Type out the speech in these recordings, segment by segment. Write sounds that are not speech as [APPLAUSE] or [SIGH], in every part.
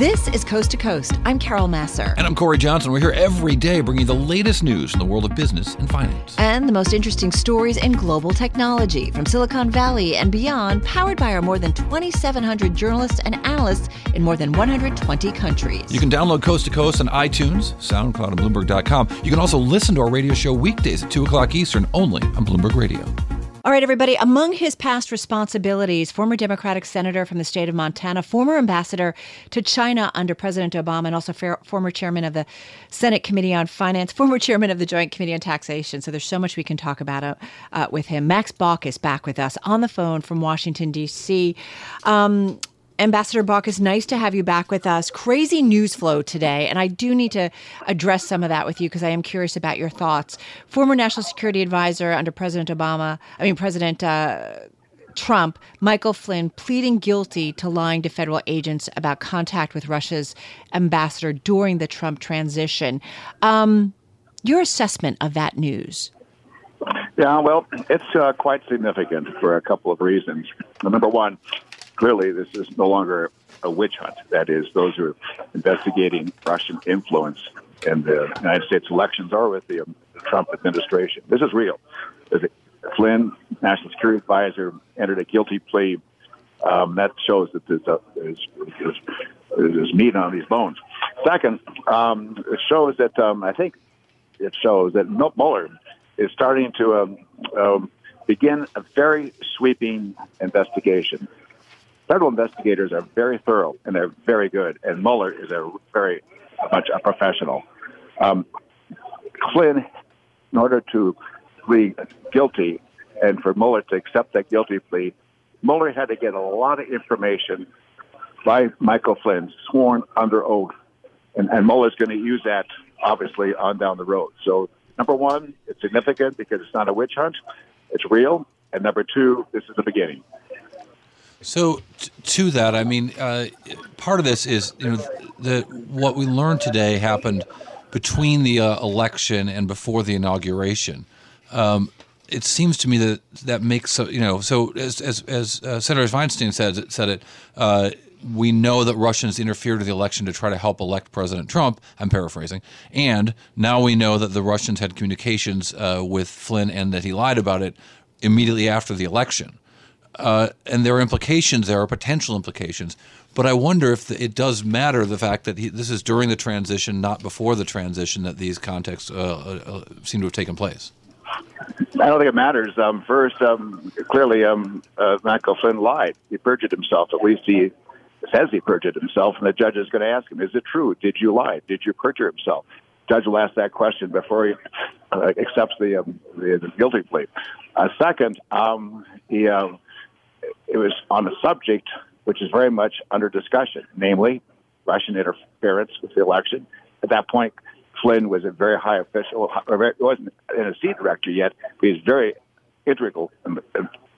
This is Coast to Coast. I'm Carol Massar. And I'm Cory Johnson. We're here every day bringing the latest news in the world of business and finance. And the most interesting stories in global technology from Silicon Valley and beyond, powered by our more than 2,700 journalists and analysts in more than 120 countries. You can download Coast to Coast on iTunes, SoundCloud, and Bloomberg.com. You can also listen to our radio show weekdays at 2 o'clock Eastern only on Bloomberg Radio. All right, everybody. Among his past responsibilities, former Democratic senator from the state of Montana, former ambassador to China under President Obama, and also former chairman of the Senate Committee on Finance, [LAUGHS] former chairman of the Joint Committee on Taxation. So there's so much we can talk about uh, uh, with him. Max Baucus back with us on the phone from Washington, D.C. Um, Ambassador Baucus, nice to have you back with us. Crazy news flow today, and I do need to address some of that with you because I am curious about your thoughts. Former National Security Advisor under President Obama, I mean, President uh, Trump, Michael Flynn, pleading guilty to lying to federal agents about contact with Russia's ambassador during the Trump transition. Um, your assessment of that news? Yeah, well, it's uh, quite significant for a couple of reasons. Number one, clearly this is no longer a witch hunt. That is, those who are investigating Russian influence in the United States elections are with the, um, Trump administration. This is real. Flynn, National Security Advisor, entered a guilty plea. Um, that shows that there's, a, there's, there's, there's, meat on these bones. Second, um, it shows that um, I think it shows that Mueller is starting to um, um, begin a very sweeping investigation federal investigators are very thorough and they're very good, and Mueller is a very much a professional. Um, Flynn, in order to plead guilty and for Mueller to accept that guilty plea, Mueller had to get a lot of information by Michael Flynn, sworn under oath, and, and Mueller's going to use that obviously on down the road. So, number one, it's significant because it's not a witch hunt; it's real. And number two, this is the beginning. So t- to that, I mean, uh, part of this is you know the what we learned today happened between the uh, election and before the inauguration. Um, it seems to me that that makes you know so as as, as uh, Senator Feinstein said said it. Uh, we know that Russians interfered with the election to try to help elect President Trump. I'm paraphrasing. And now we know that the Russians had communications uh, with Flynn and that he lied about it immediately after the election uh, and there are implications, there are potential implications. But I wonder if the, it does matter the fact that he, this is during the transition, not before the transition, that these contexts uh, uh, uh seem to have taken place. I don't think it matters. Um, first, um, clearly, um, uh, Michael Flynn lied. He perjured himself. At least he says he perjured himself, and the judge is going to ask him, "Is it true? Did you lie? Did you perjure himself?" Judge will ask that question before he uh, accepts the, um, the, the guilty plea. Second, um, he uh, it was on a subject which is very much under discussion, namely Russian interference with the election. At that point, Flynn was a very high official. He wasn't an NSC director yet, but he's very integral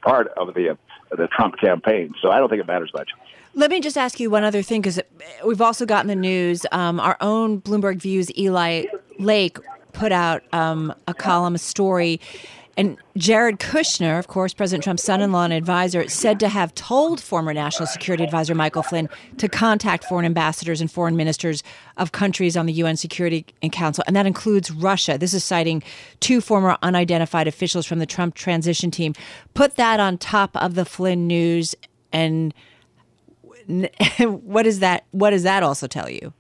part of the of the Trump campaign. So I don't think it matters much. Let me just ask you one other thing because we've also gotten the news. Um, our own Bloomberg Views Eli Lake put out um, a column, a story and Jared Kushner, of course, President Trump's son in law and advisor, said to have told former National Security Advisor Michael Flynn to contact foreign ambassadors and foreign ministers of countries on the UN Security Council, and that includes Russia. This is citing two former unidentified officials from the Trump transition team. Put that on top of the Flynn news, and [LAUGHS] what does that? What does that also tell you?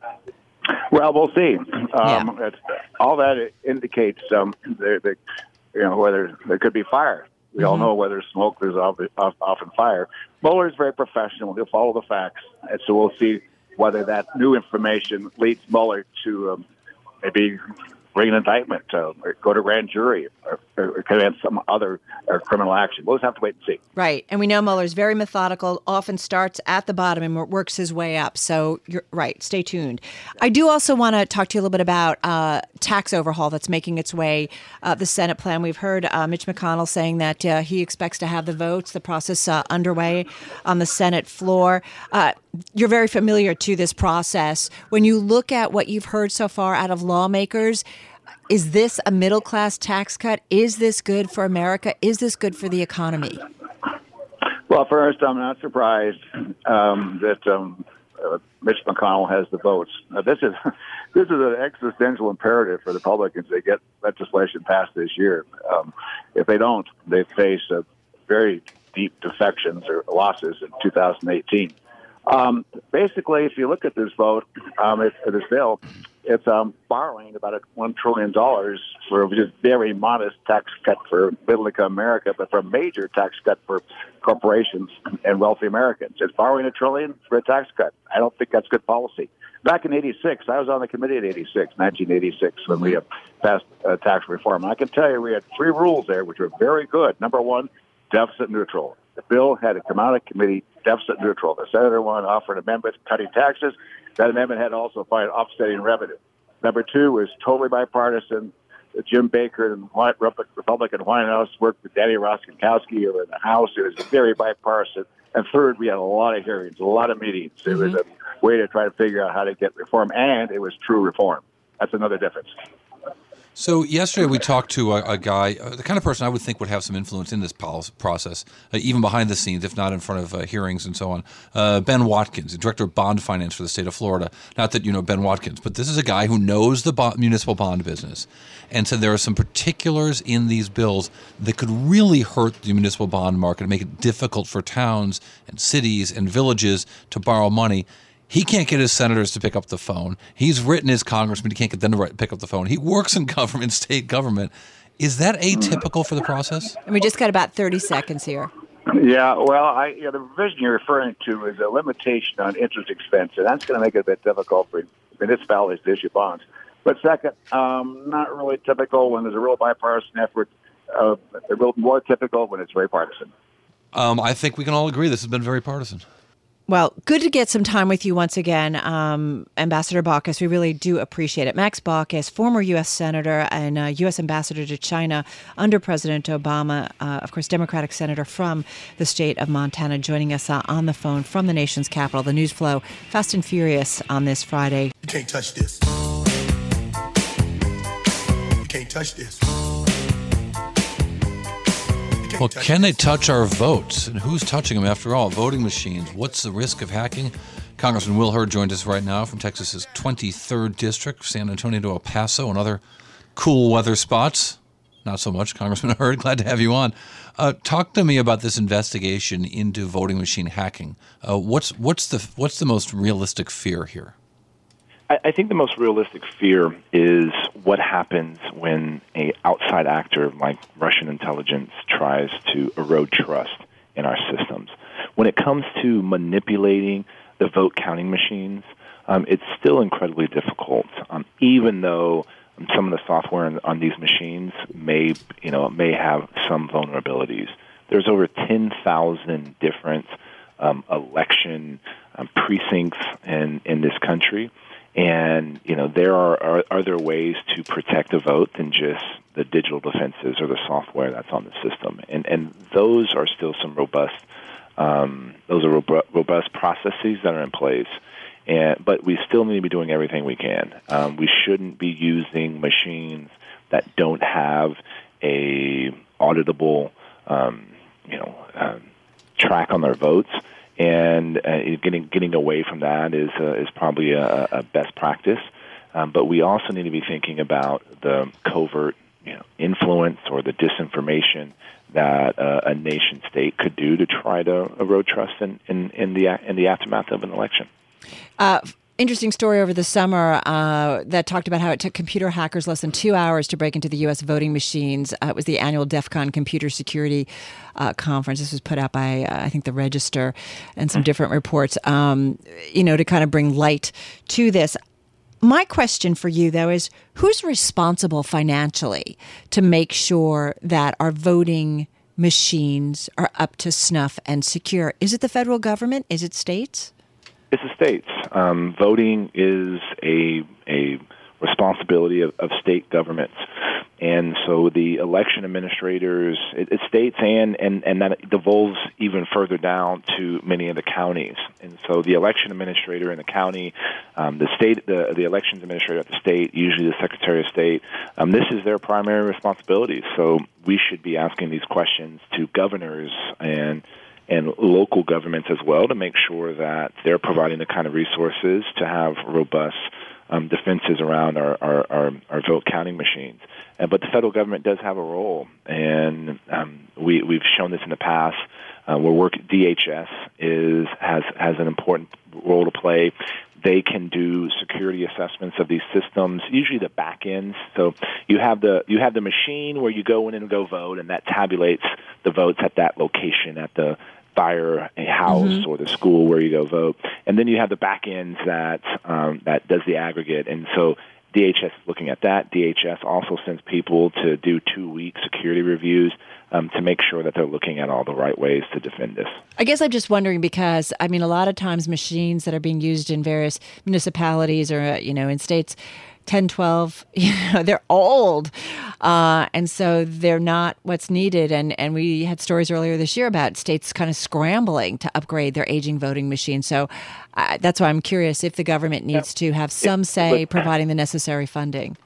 Well, we'll see. Um, yeah. All that indicates um, the, the you know, whether there could be fire. We mm-hmm. all know whether there's smoke, there's often fire. Mueller is very professional. He'll follow the facts. And so we'll see whether that new information leads Mueller to um, maybe bring an indictment, uh, or go to grand jury, or, or commit some other or criminal action. We'll just have to wait and see. Right, and we know Mueller's very methodical. Often starts at the bottom and works his way up. So you're right. Stay tuned. I do also want to talk to you a little bit about uh, tax overhaul that's making its way uh, the Senate plan. We've heard uh, Mitch McConnell saying that uh, he expects to have the votes, the process uh, underway on the Senate floor. Uh, you're very familiar to this process. When you look at what you've heard so far out of lawmakers, is this a middle class tax cut? Is this good for America? Is this good for the economy? Well, first, I'm not surprised um, that um, uh, Mitch McConnell has the votes. This is [LAUGHS] this is an existential imperative for the Republicans. They get legislation passed this year. Um, if they don't, they face a very deep defections or losses in 2018. Um, basically, if you look at this vote, um, this bill, it's um, borrowing about one trillion dollars for just very modest tax cut for middle income America, but for a major tax cut for corporations and wealthy Americans. It's borrowing a trillion for a tax cut. I don't think that's good policy. Back in '86, I was on the committee in '86, 1986, when we passed uh, tax reform. And I can tell you, we had three rules there, which were very good. Number one, deficit neutral. The bill had to come out of committee deficit neutral. The senator wanted to offer an amendment cutting taxes. That amendment had to also find offsetting revenue. Number two was totally bipartisan. Jim Baker and the Republican White House worked with Danny Rostenkowski over in the House. It was very bipartisan. And third, we had a lot of hearings, a lot of meetings. Mm-hmm. It was mm-hmm. a way to try to figure out how to get reform, and it was true reform. That's another difference. So yesterday we talked to a, a guy, uh, the kind of person I would think would have some influence in this process, uh, even behind the scenes, if not in front of uh, hearings and so on. Uh, ben Watkins, the director of bond finance for the state of Florida. Not that you know Ben Watkins, but this is a guy who knows the municipal bond business, and said there are some particulars in these bills that could really hurt the municipal bond market and make it difficult for towns and cities and villages to borrow money. He can't get his senators to pick up the phone. He's written his congressman. He can't get them to pick up the phone. He works in [LAUGHS] government, state government. Is that atypical for the process? And we just got about 30 seconds here. Yeah, well, I, you know, the provision you're referring to is a limitation on interest expense, and that's going to make it a bit difficult for municipalities to issue bonds. But second, um, not really typical when there's a real bipartisan effort. Uh, a little more typical when it's very partisan. Um, I think we can all agree this has been very partisan. Well, good to get some time with you once again, um, Ambassador Baucus. We really do appreciate it. Max Baucus, former U.S. Senator and uh, U.S. Ambassador to China under President Obama, uh, of course, Democratic Senator from the state of Montana, joining us uh, on the phone from the nation's capital. The news flow, fast and furious on this Friday. You can't touch this. You can't touch this. Well, can they touch our votes? And who's touching them after all? Voting machines. What's the risk of hacking? Congressman Will Hurd joined us right now from Texas's 23rd District, San Antonio to El Paso, and other cool weather spots. Not so much, Congressman [LAUGHS] Hurd. Glad to have you on. Uh, talk to me about this investigation into voting machine hacking. Uh, what's what's the what's the most realistic fear here? I, think the most realistic fear is what happens when a outside actor like Russian intelligence tries to erode trust in our systems. When it comes to manipulating the vote counting machines, um, it's still incredibly difficult, um, even though some of the software on, on these machines may, you know, may have some vulnerabilities. There's over 10,000 different um, election um, precincts in, in this country. And you know there are, are other ways to protect a vote than just the digital defenses or the software that's on the system, and and those are still some robust um, those are robust processes that are in place. And but we still need to be doing everything we can. Um, we shouldn't be using machines that don't have a auditable, um, you know, uh, track on their votes and uh, getting getting away from that is uh, is probably a, a best practice. Um, but we also need to be thinking about the covert you know, influence or the disinformation that uh, a nation state could do to try to erode trust in, in, in the in the aftermath of an election. Uh, interesting story over the summer uh, that talked about how it took computer hackers less than two hours to break into the U.S. voting machines. Uh, it was the annual DEF CON Computer Security uh, Conference. This was put out by, uh, I think, the Register and some different reports, um, you know, to kind of bring light to this. My question for you, though, is who's responsible financially to make sure that our voting machines are up to snuff and secure? Is it the federal government? Is it states? It's the states. Um, voting is a a responsibility of, of state governments, and so the election administrators, it, it states and and and that devolves even further down to many of the counties. And so the election administrator in the county, um, the state, the the elections administrator at the state, usually the secretary of state, um, this is their primary responsibility. So we should be asking these questions to governors and and local governments as well to make sure that they're providing the kind of resources to have robust um, defenses around our, our, our, our vote counting machines. Uh, but the federal government does have a role, and um, we, we've shown this in the past. Uh, where work DHS is has has an important role to play. They can do security assessments of these systems, usually the back ends. So you have the you have the machine where you go in and go vote, and that tabulates the votes at that location at the fire a house mm-hmm. or the school where you go vote, and then you have the back ends that um, that does the aggregate. And so DHS is looking at that. DHS also sends people to do two week security reviews um, to make sure that they're looking at all the right ways to defend this. I guess I'm just wondering because I mean, a lot of times machines that are being used in various municipalities or you know in states 10, 12, [LAUGHS] you know, they're old. Uh, and so they're not what's needed. And, and we had stories earlier this year about states kind of scrambling to upgrade their aging voting machines. So uh, that's why I'm curious if the government needs to have some say providing the necessary funding.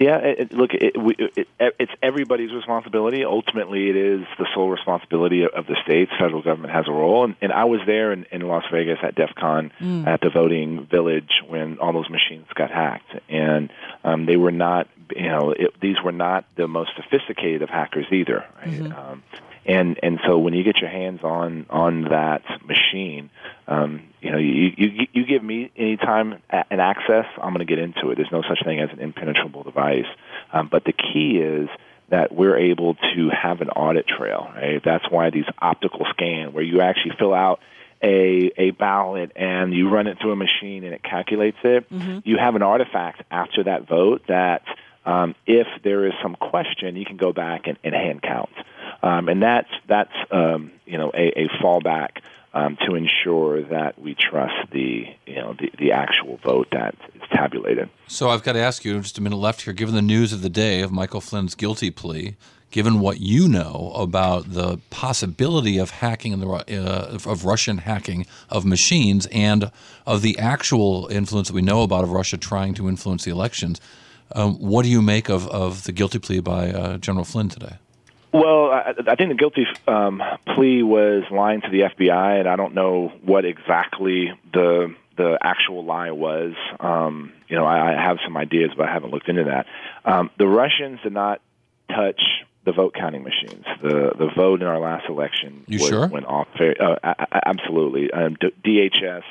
Yeah, it, look, it, we, it, it's everybody's responsibility. Ultimately, it is the sole responsibility of the states. Federal government has a role, and, and I was there in, in Las Vegas at DEF CON mm. at the voting village when all those machines got hacked, and um, they were not, you know, it, these were not the most sophisticated of hackers either. Right? Mm-hmm. Um, and and so when you get your hands on on that machine, um, you know, you, you you give me any time an access, I'm going to get into it. There's no such thing as an impenetrable device, um, but the key is that we're able to have an audit trail. Right? That's why these optical scan, where you actually fill out a a ballot and you run it through a machine and it calculates it. Mm-hmm. You have an artifact after that vote that um, if there is some question, you can go back and, and hand count, um, and that's that's um, you know a, a fallback um, to ensure that we trust the you know the, the actual vote that is tabulated. So I've got to ask you, just a minute left here. Given the news of the day of Michael Flynn's guilty plea, given what you know about the possibility of hacking the uh, of Russian hacking of machines and of the actual influence that we know about of Russia trying to influence the elections um, what do you make of, of the guilty plea by uh, General Flynn today? Well, I, I think the guilty um, plea was lying to the FBI, and I don't know what exactly the the actual lie was. Um, you know, I, I have some ideas, but I haven't looked into that. Um, the Russians did not touch the vote counting machines. The the vote in our last election you was, sure? went off. Very, uh, absolutely. Um, DHS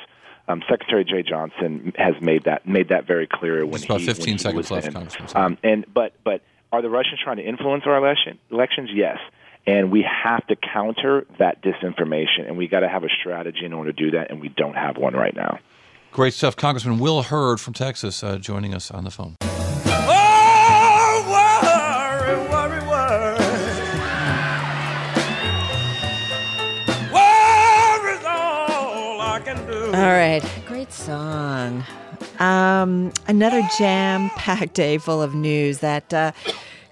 um, Secretary Jeh Johnson has made that made that very clear when Just about he, 15 when seconds left. Um, and but but are the Russians trying to influence our election elections? Yes. And we have to counter that disinformation, and we got to have a strategy in order to do that, and we don't have one right now. Great stuff, Congressman Will Hurd from Texas, uh, joining us on the phone. All right, great song. Um, another jam-packed day full of news that uh,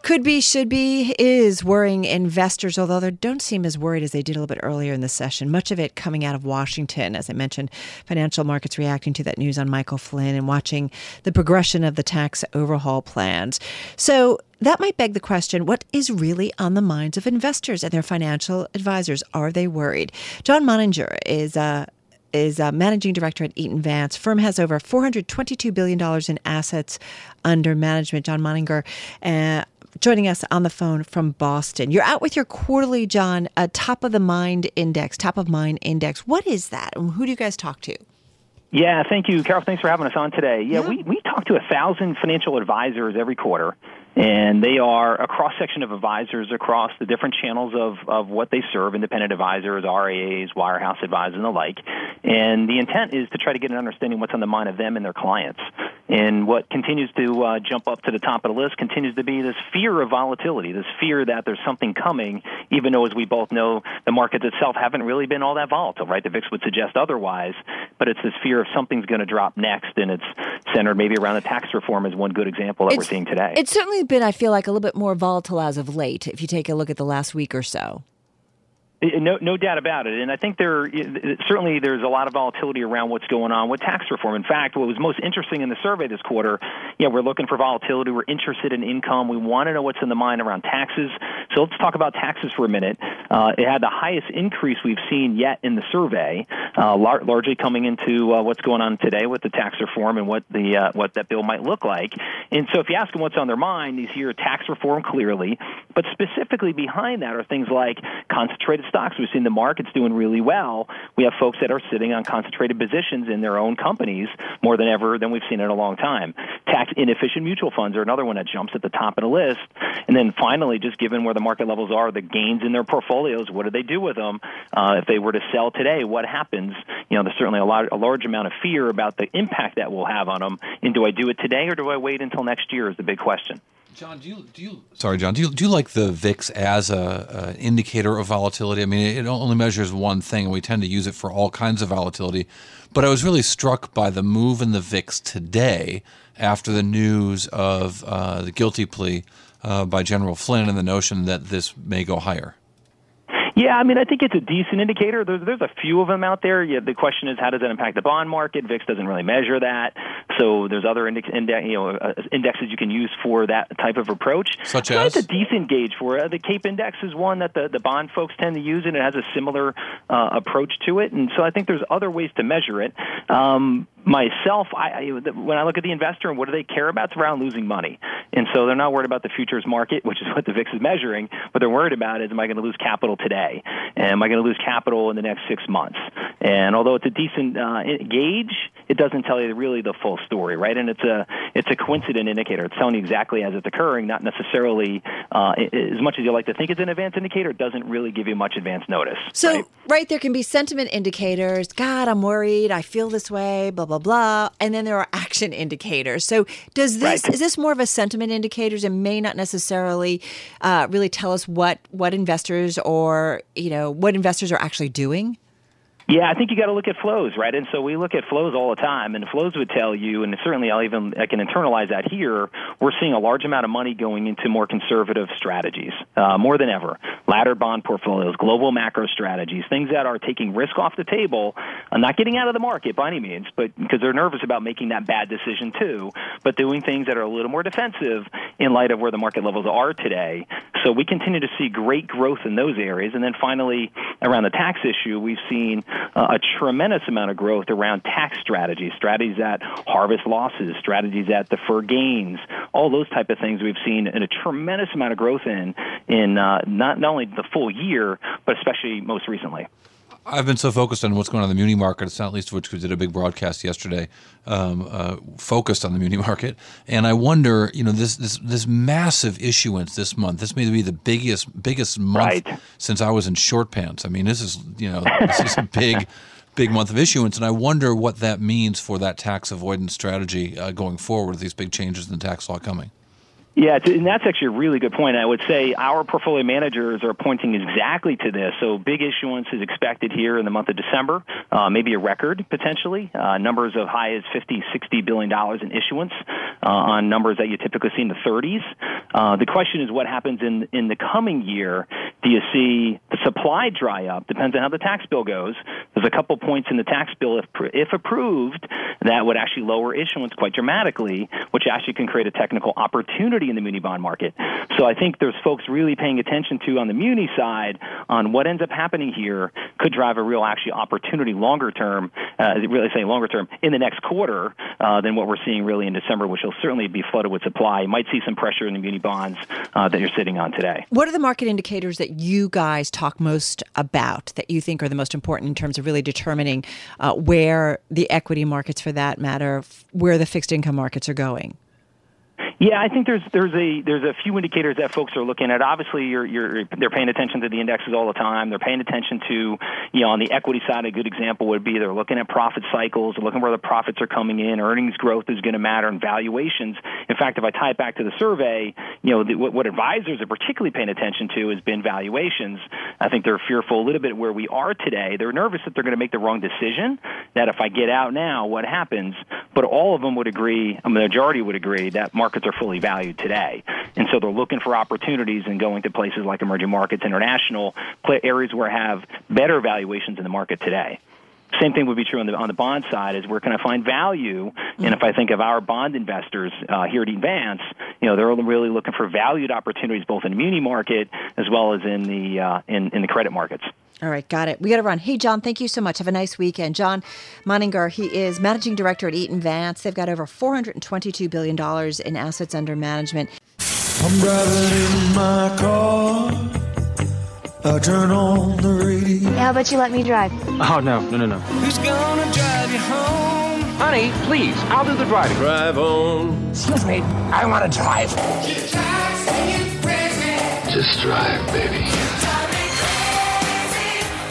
could be, should be, is worrying investors, although they don't seem as worried as they did a little bit earlier in the session. Much of it coming out of Washington, as I mentioned, financial markets reacting to that news on Michael Flynn and watching the progression of the tax overhaul plans. So that might beg the question what is really on the minds of investors and their financial advisors? Are they worried? John Moninger is uh, is a managing director at Eaton Vance. Firm has over $422 billion in assets under management. John Moninger, uh, joining us on the phone from Boston. You're out with your quarterly, John, uh, top of the mind index, top of mind index. What is that? And who do you guys talk to? Yeah, thank you, Carol. Thanks for having us on today. Yeah, yeah. we, we talk to a thousand financial advisors every quarter and they are a cross section of advisors across the different channels of, of what they serve independent advisors, RIAs, wirehouse advisors, and the like. And the intent is to try to get an understanding what's on the mind of them and their clients. And what continues to uh, jump up to the top of the list continues to be this fear of volatility, this fear that there's something coming, even though, as we both know, the markets itself haven't really been all that volatile, right? The VIX would suggest otherwise, but it's this fear of something's going to drop next, and it's centered maybe around the tax reform is one good example that it's, we're seeing today. It's certainly been, I feel like, a little bit more volatile as of late, if you take a look at the last week or so. Eh, eh, no, no doubt about it. And I think there eh, certainly there's a lot of volatility around what's going on with tax reform. In fact, what was most interesting in the survey this quarter, yeah, we're looking for volatility. We're interested in income. We want to know what's in the mind around taxes. So let's talk about taxes for a minute. Uh, it had the highest increase we've seen yet in the survey, uh, lar- largely coming into uh, what's going on today with the tax reform and what the uh, what that bill might look like. And so, if you ask them what's on their mind, these hear tax reform clearly, but specifically behind that are things like concentrated stocks. We've seen the markets doing really well. We have folks that are sitting on concentrated positions in their own companies more than ever than we've seen in a long time. Tax inefficient mutual funds are another one that jumps at the top of the list. And then finally, just given where the market levels are, the gains in their portfolios, what do they do with them? Uh, if they were to sell today, what happens? You know, there's certainly a, lot, a large amount of fear about the impact that will have on them. And do I do it today or do I wait until next year? Is the big question. John, do you do you sorry, John, do you do you like the VIX as a, a, indicator of volatility? I mean, it only measures one thing, and we tend to use it for all kinds of volatility. But I was really struck by the move in the VIX today after the news of uh, the guilty plea uh, by General Flynn and the notion that this may go higher. Yeah, I mean, I think it's a decent indicator. There's, there's a few of them out there. Yeah, the question is, how does that impact the bond market? VIX doesn't really measure that. So there's other index, index you know, uh, indexes you can use for that type of approach. Such so as? It's a decent gauge for it. The CAPE index is one that the, the bond folks tend to use, and it has a similar uh, approach to it. And so I think there's other ways to measure it. Um, myself, I, when I look at the investor and what do they care about, it's around losing money. And so they're not worried about the futures market, which is what the VIX is measuring. What they're worried about is, am I going to lose capital today? And am I going to lose capital in the next six months? And although it's a decent uh, gauge, it doesn't tell you really the full story, right? And it's a it's a coincident indicator. It's telling you exactly as it's occurring, not necessarily uh, as much as you like to think it's an advance indicator. It doesn't really give you much advance notice. So right? right there can be sentiment indicators. God, I'm worried. I feel this way. Blah blah blah. blah And then there are action indicators. So does this Right. is this more of a sentiment indicators and may not necessarily uh, really tell us what what investors or you know what investors are actually doing? Yeah, I think you got to look at flows, right? And so we look at flows all the time, and flows would tell you, and certainly I'll even I can internalize that here. We're seeing a large amount of money going into more conservative strategies, uh, more than ever. Ladder bond portfolios, global macro strategies, things that are taking risk off the table, uh, not getting out of the market by any means, but because they're nervous about making that bad decision too, but doing things that are a little more defensive in light of where the market levels are today. So we continue to see great growth in those areas, and then finally around the tax issue, we've seen a tremendous amount of growth around tax strategies, strategies that harvest losses, strategies that defer gains, all those type of things we've seen in a tremendous amount of growth in in uh, not not only the full year, but especially most recently. I've been so focused on what's going on in the muni market, it's not least of which we did a big broadcast yesterday, um, uh, focused on the muni [LAUGHS] market. And I wonder, you know, this this this massive issuance this month. This may be the biggest biggest month Right. since I was in short pants. I mean, this is you know this is a [LAUGHS] big big month of issuance, and I wonder what that means for that tax avoidance strategy uh, going forward with these big changes in the tax law coming. Yeah, and that's actually a really good point. I would say our portfolio managers are pointing exactly to this. So big issuance is expected here in the month of December, uh, maybe a record potentially. Uh, numbers of high as 50, 60 billion dollars in issuance uh, on numbers that you typically see in the 30s. Uh, the question is what happens in in the coming year. Do you see the supply dry up? Depends on how the tax bill goes. There's a couple points in the tax bill, if if approved, that would actually lower issuance quite dramatically, which actually can create a technical opportunity in the muni bond market. So I think there's folks really paying attention to on the muni side on what ends up happening here could drive a real actually opportunity longer term, uh, really saying longer term in the next quarter uh, than what we're seeing really in December, which will certainly be flooded with supply. You might see some pressure in the muni bonds uh, that you're sitting on today. What are the market indicators that you guys talk most about that you think are the most important in terms of really determining uh, where the equity markets, for that matter, where the fixed income markets are going? Yeah, I think there's there's a there's a few indicators that folks are looking at. Obviously, you're you're they're paying attention to the indexes all the time. They're paying attention to you know on the equity side. A good example would be they're looking at profit cycles, they're looking where the profits are coming in. Earnings growth is going to matter, and valuations. In fact, if I tie it back to the survey, you know the, what, what advisors are particularly paying attention to has been valuations. I think they're fearful a little bit where we are today. They're nervous that they're going to make the wrong decision. That if I get out now, what happens? But all of them would agree. A majority would agree that markets are fully valued today, and so they're looking for opportunities and going to places like emerging markets, international areas where have better valuations in the market today. Same thing would be true on the on the bond side. Is where can I find value? And if I think of our bond investors uh, here at Advance, you know, they're really looking for valued opportunities both in the muni market as well as in the uh, in in the credit markets. All right, got it. We got to run. Hey, John, thank you so much. Have a nice weekend. John Moninger, he is managing director at Eaton Vance. They've got over $422 billion in assets under management. I'm driving in my car. I turn on the radio. How about you let me drive? Oh, no, no, no, no. Who's gonna drive you home? Honey, please, I'll do the driving. Drive on. Excuse me, I want to drive. Just drive, baby.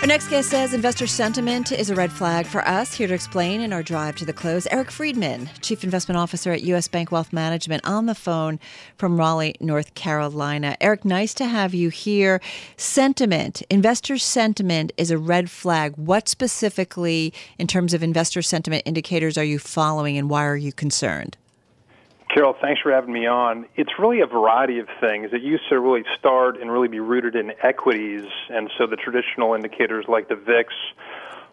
Our next guest says investor sentiment is a red flag for us. Here to explain in our drive to the close, Eric Freedman, Chief Investment Officer at U.S. Bank Wealth Management, on the phone from Raleigh, North Carolina. Eric, nice to have you here. Sentiment, investor sentiment is a red flag. What specifically, in terms of investor sentiment indicators, are you following and why are you concerned? Carol, thanks for having me on. It's really a variety of things. It used to really start and really be rooted in equities, and so the traditional indicators like the VIX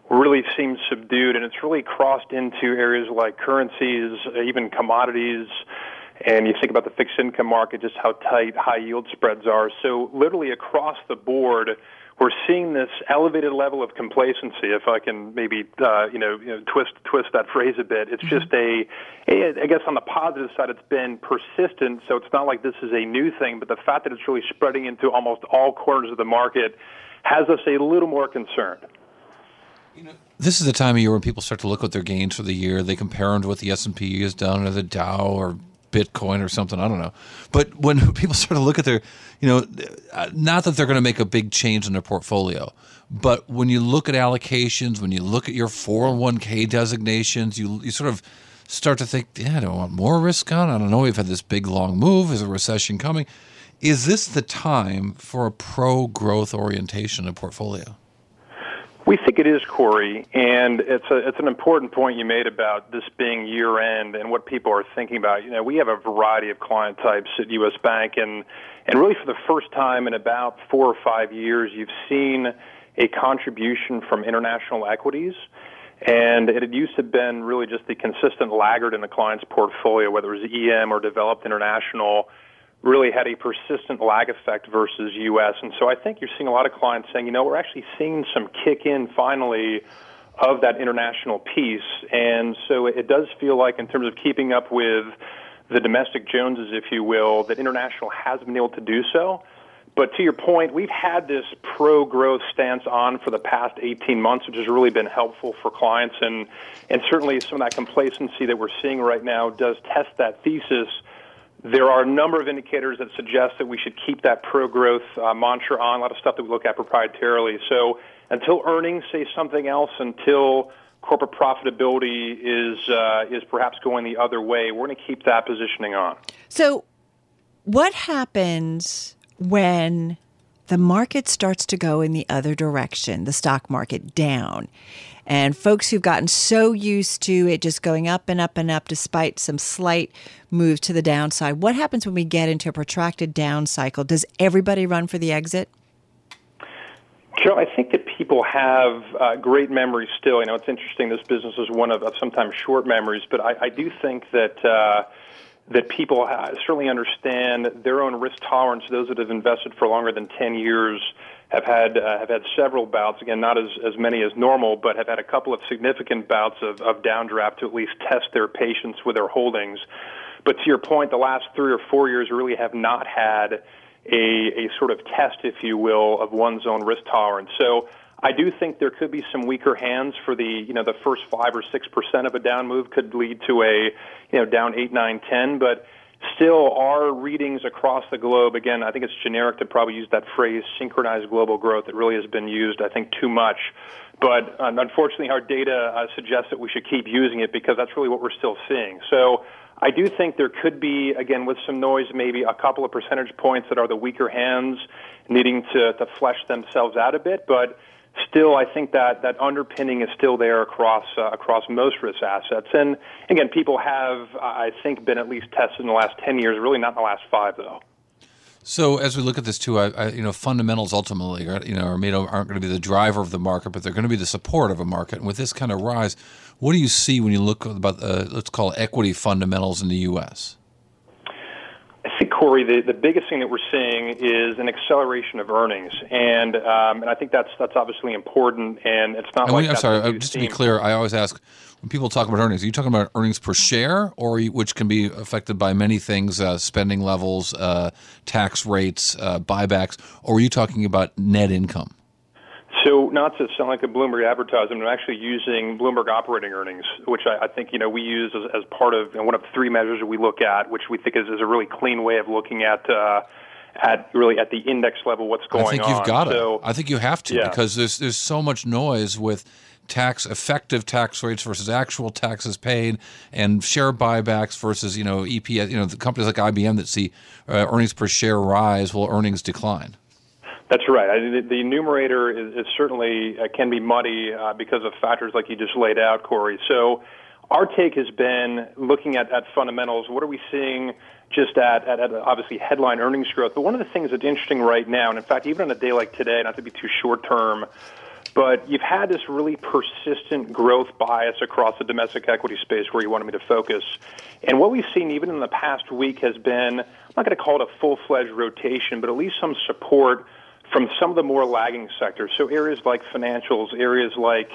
really seem subdued, and it's really crossed into areas like currencies, even commodities, and you think about the fixed income market, just how tight high yield spreads are. So literally across the board, we're seeing this elevated level of complacency. If I can maybe uh, you, know, you know twist twist that phrase a bit, it's just a, a. I guess on the positive side, it's been persistent. So it's not like this is a new thing, but the fact that it's really spreading into almost all corners of the market has us a little more concerned. This is the time of year when people start to look at their gains for the year. They compare them to what the S and P has done, or the Dow, or Bitcoin, or something. I don't know. But when [LAUGHS] people start to look at their, you know, uh, not that they're going to make a big change in their portfolio, but when you look at allocations, when you look at your four hundred one k designations, you you sort of start to think, yeah, I don't want more risk on. I don't know. We've had this big long move. Is a recession coming? Is this the time for a pro growth orientation in portfolio? We think it is, Cory, and it's a, it's an important point you made about this being year end and what people are thinking about. You know, we have a variety of client types at U.S. Bank, and and really for the first time in about four or five years, you've seen a contribution from international equities. And it had used to have been really just the consistent laggard in the client's portfolio, whether it was EM or developed international really had a persistent lag effect versus U.S. And so I think you're seeing a lot of clients saying, you know, we're actually seeing some kick in finally of that international piece. And so it does feel like, in terms of keeping up with the domestic Joneses, if you will, that international has been able to do so. But to your point, we've had this pro growth stance on for the past 18 months, which has really been helpful for clients. And, and certainly some of that complacency that we're seeing right now does test that thesis there are a number of indicators that suggest that we should keep that pro growth uh, mantra on, a lot of stuff that we look at proprietarily. So until earnings say something else, until corporate profitability is uh, is perhaps going the other way, we're going to keep that positioning on. So, what happens when the market starts to go in the other direction, the stock market down? And folks who've gotten so used to it just going up and up and up despite some slight moves to the downside, what happens when we get into a protracted down cycle? Does everybody run for the exit? Carol, I think that people have uh, great memories still. You know, it's interesting. This business is one of, of sometimes short memories, but I, I do think that uh, that people certainly understand their own risk tolerance. Those that have invested for longer than ten years have had uh, have had several bouts. Again, not as as many as normal, but have had a couple of significant bouts of, of downdraft to at least test their patience with their holdings. But to your point, the last three or four years really have not had a, a sort of test, if you will, of one's own risk tolerance. So I do think there could be some weaker hands for the, you know, the first five or six percent of a down move could lead to a, you know, down eight, nine, ten. But still, our readings across the globe, again, I think it's generic to probably use that phrase, synchronized global growth. It really has been used, I think, too much. But uh, unfortunately, our data uh, suggests that we should keep using it because that's really what we're still seeing. So I do think there could be, again, with some noise, maybe a couple of percentage points that are the weaker hands needing to, to flesh themselves out a bit. But still, I think that that underpinning is still there across uh, across most risk assets. And again, people have, I think, been at least tested in the last ten years. Really, not in the last five, though. So as we look at this too, I, I, you know, fundamentals ultimately, are, you know, are made aren't going to be the driver of the market, but they're going to be the support of a market. And with this kind of rise, what do you see when you look about uh, let's call it equity fundamentals in the U.S. Cory, the, the biggest thing that we're seeing is an acceleration of earnings, and um, and I think that's that's obviously important. And it's not and like we, I'm sorry, uh, just to be clear, I always ask when people talk about earnings, are you talking about earnings per share, or which can be affected by many things, uh, spending levels, uh, tax rates, uh, buybacks, or are you talking about net income? So, not to sound like a Bloomberg advertisement, I'm actually using Bloomberg operating earnings, which I, I think you know we use as, as part of you know, one of three measures that we look at, which we think is, is a really clean way of looking at. Uh, at really at the index level, what's going on? I think you've got so, it. I think you have to yeah. because there's there's so much noise with tax effective tax rates versus actual taxes paid and share buybacks versus you know EPS you know the companies like IBM that see uh, earnings per share rise while earnings decline. That's right. I, the, the numerator is, is certainly uh, can be muddy uh, because of factors like you just laid out, Cory. So our take has been looking at, at fundamentals. What are we seeing just at, at, at obviously headline earnings growth? But one of the things that's interesting right now, and in fact, even on a day like today, not to be too short term, but you've had this really persistent growth bias across the domestic equity space where you wanted me to focus. And what we've seen even in the past week has been, I'm not going to call it a full fledged rotation, but at least some support from some of the more lagging sectors. So areas like financials, areas like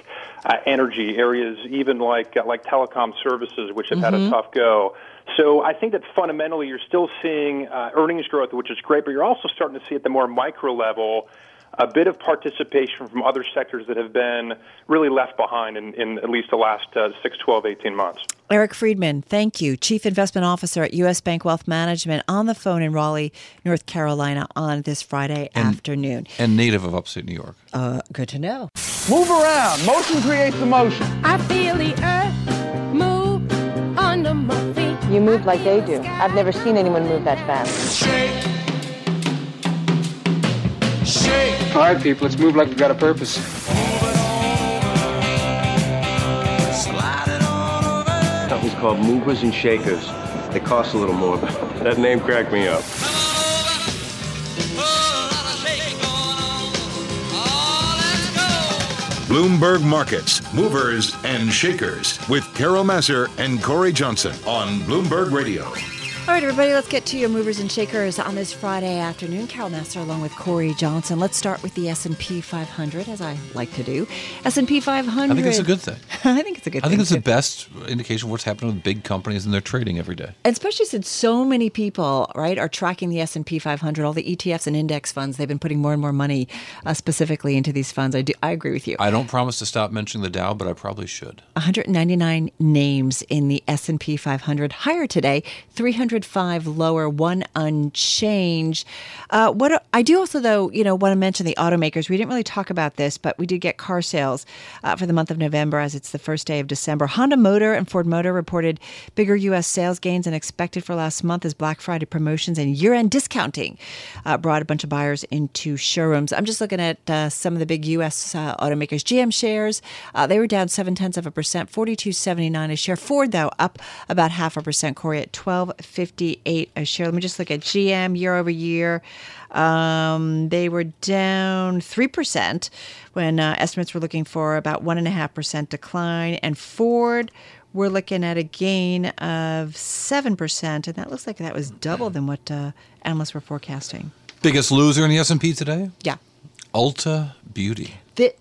uh, energy, areas even like uh, like telecom services, which have mm-hmm. had a tough go. So I think that fundamentally you're still seeing uh, earnings growth, which is great, but you're also starting to see at the more micro level a bit of participation from other sectors that have been really left behind in, in at least the last uh, 6, 12, 18 months. Eric Freedman, thank you. Chief Investment Officer at U.S. Bank Wealth Management on the phone in Raleigh, North Carolina on this Friday and, afternoon. And native of upstate New York. Uh, good to know. Move around. Motion creates emotion. I feel the earth move under my feet. You move like they do. I've never seen anyone move that fast. Shake. Shake. All right, people, let's move like we've got a purpose. Company's called Movers and Shakers. They cost a little more, but [LAUGHS] that name cracked me up. Bloomberg Markets, Movers and Shakers with Carol Massar and Cory Johnson on Bloomberg Radio. All right, everybody, let's get to your movers and shakers on this Friday afternoon. Carol Massar along with Cory Johnson. Let's start with the S&P 500, as I like to do. S&P 500. I think it's a good thing. [LAUGHS] I think it's a good I think it's too. the best indication of what's happening with big companies and their trading every day. Especially since so many people, right, are tracking the S&P 500, all the ETFs and index funds. They've been putting more and more money uh, specifically into these funds. I do. I agree with you. I don't promise to stop mentioning the Dow, but I probably should. 199 names in the S&P 500 higher today, 305 lower, one unchanged. Uh, what I do also, though, you know, want to mention the automakers. We didn't really talk about this, but we did get car sales uh, for the month of November, as it's the first day of December. Honda Motor and Ford Motor reported bigger U.S. sales gains than expected for last month as Black Friday promotions and year-end discounting uh, brought a bunch of buyers into showrooms. I'm just looking at uh, some of the big U.S. uh, automakers. GM shares uh, they were down seven tenths of a percent, 42.79 a share. Ford though up about half a percent. Cory at 12.58 a share. Let me just look at GM year over year. Um, they were down 3% when uh, estimates were looking for about 1.5% decline. And Ford, we're looking at a gain of 7%. And that looks like that was double than what uh, analysts were forecasting. Biggest loser in the S&P today? Yeah. Ulta Beauty. The,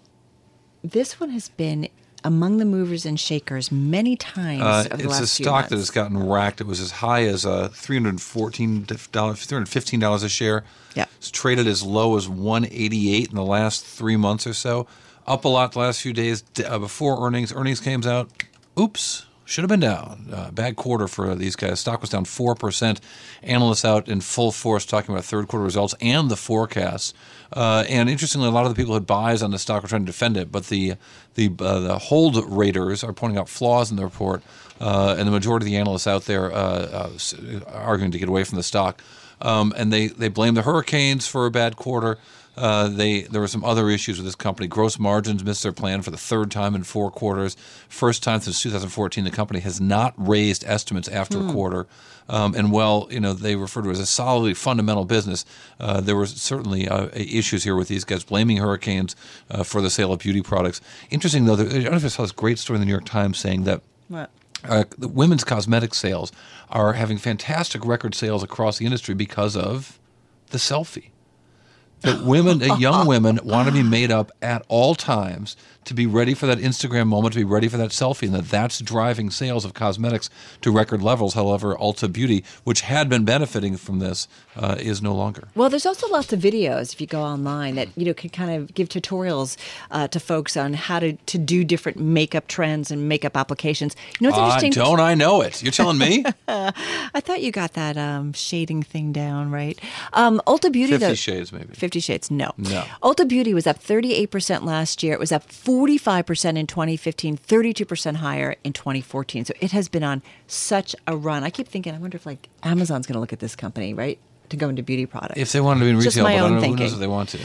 this one has been among the movers and shakers many times Uh, over the it's last a few stock that has gotten racked. It was as high as uh, $314, $315 a share. Yeah. It's traded as low as 188 in the last three months or so. Up a lot the last few days uh, before earnings. Earnings came out. Oops. Should have been down. Uh, bad quarter for these guys. Stock was down 4%. Analysts out in full force talking about third quarter results and the forecasts. Uh, and interestingly, a lot of the people who had buys on the stock were trying to defend it, but the the uh, the hold raters are pointing out flaws in the report, uh, and the majority of the analysts out there uh, uh, arguing to get away from the stock. Um, and they, they blame the hurricanes for a bad quarter. Uh, they there were some other issues with this company. Gross margins missed their plan for the third time in four quarters. First time since 2014, the company has not raised estimates after Hmm. a quarter. Um, and while you know they refer to it as a solidly fundamental business, uh, there were certainly uh, issues here with these guys blaming hurricanes uh, for the sale of beauty products. Interesting though, that, I don't know if I saw this great story in the New York Times saying that What? uh, the women's cosmetic sales are having fantastic record sales across the industry because of the selfie. That women, uh, young women, want to be made up at all times to be ready for that Instagram moment, to be ready for that selfie, and that that's driving sales of cosmetics to record levels. However, Ulta Beauty, which had been benefiting from this, uh, is no longer. Well, there's also lots of videos if you go online that you know can kind of give tutorials uh, to folks on how to, to do different makeup trends and makeup applications. You know what's Ah, interesting? don't I know it? You're telling me? [LAUGHS] I thought you got that um, shading thing down right. Um, Ulta Beauty, Fifty though, Shades, maybe. Fifty Shades, no. No. Ulta Beauty was up 38% last year. It was up 45% in 2015, 32% higher in 2014. So it has been on such a run. I keep thinking, I wonder if like Amazon's going to look at this company, right? To go into beauty products. If they wanted to be in Just retail, my but I own don't know who knows if they want to.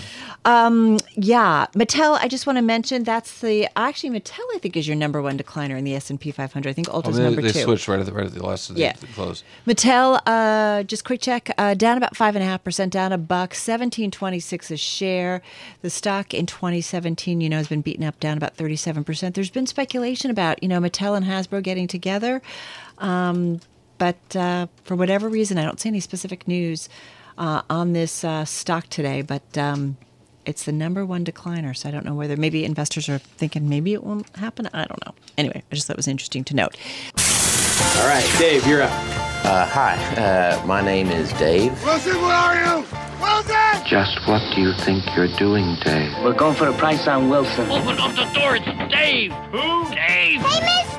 Um, yeah, Mattel. I just want to mention that's the actually Mattel. I think is your number one decliner in the S and P 500. I think Oh, Ulta's they, number they two. switched right at the right at the last of the, Yeah. the close. Mattel, uh, just quick check, uh, down about five and a half percent, down a buck, seventeen twenty six a share. The stock in twenty seventeen, you know, has been beaten up, down about thirty seven percent. There's been speculation about you know Mattel and Hasbro getting together, um, but uh, for whatever reason, I don't see any specific news uh, on this uh, stock today. But um, it's the number one decliner, so I don't know whether maybe investors are thinking maybe it won't happen. I don't know. Anyway, I just thought it was interesting to note. All right, Dave, you're up. Uh, hi, uh, my name is Dave. Wilson, where are you? Wilson! Just what do you think you're doing, Dave? We're going for a price on Wilson. Open up the door, it's Dave! Who? Dave! Hey, Mr.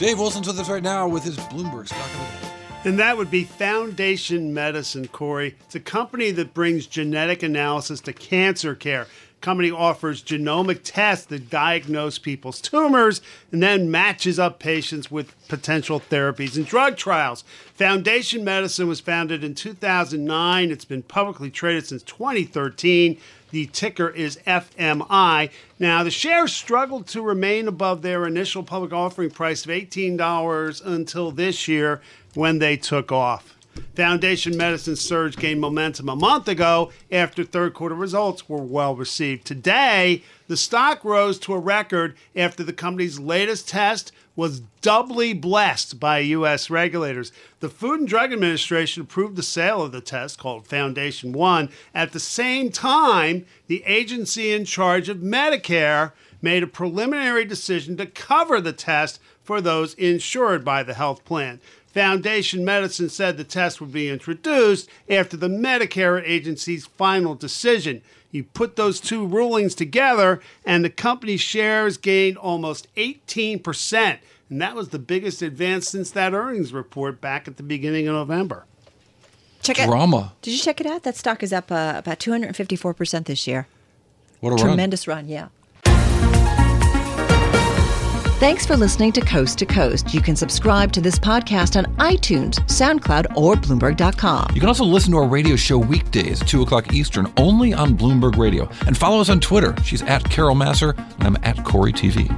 Dave Wilson's with us right now with his Bloomberg stock of the day. And that would be Foundation Medicine, Cory. It's a company that brings genetic analysis to cancer care. Company offers genomic tests that diagnose people's tumors and then matches up patients with potential therapies and drug trials. Foundation Medicine was founded in 2009. It's been publicly traded since 2013. The ticker is FMI. Now, the shares struggled to remain above their initial public offering price of $18 until this year when they took off. Foundation Medicine surge gained momentum a month ago after third quarter results were well received. Today, the stock rose to a record after the company's latest test was doubly blessed by U.S. regulators. The Food and Drug Administration approved the sale of the test called Foundation One. At the same time, the agency in charge of Medicare made a preliminary decision to cover the test for those insured by the health plan. Foundation Medicine said the test would be introduced after the Medicare agency's final decision. You put those two rulings together, and the company's shares gained almost 18%. And that was the biggest advance since that earnings report back at the beginning of November. Check it. Drama. It, did you check it out? That stock is up uh, about 254% this year. What a run. Tremendous run, yeah. Thanks for listening to Coast to Coast. You can subscribe to this podcast on iTunes, SoundCloud, or Bloomberg.com. You can also listen to our radio show weekdays at 2 o'clock Eastern only on Bloomberg Radio. And follow us on Twitter. She's at Carol Masser, and I'm at Cory TV.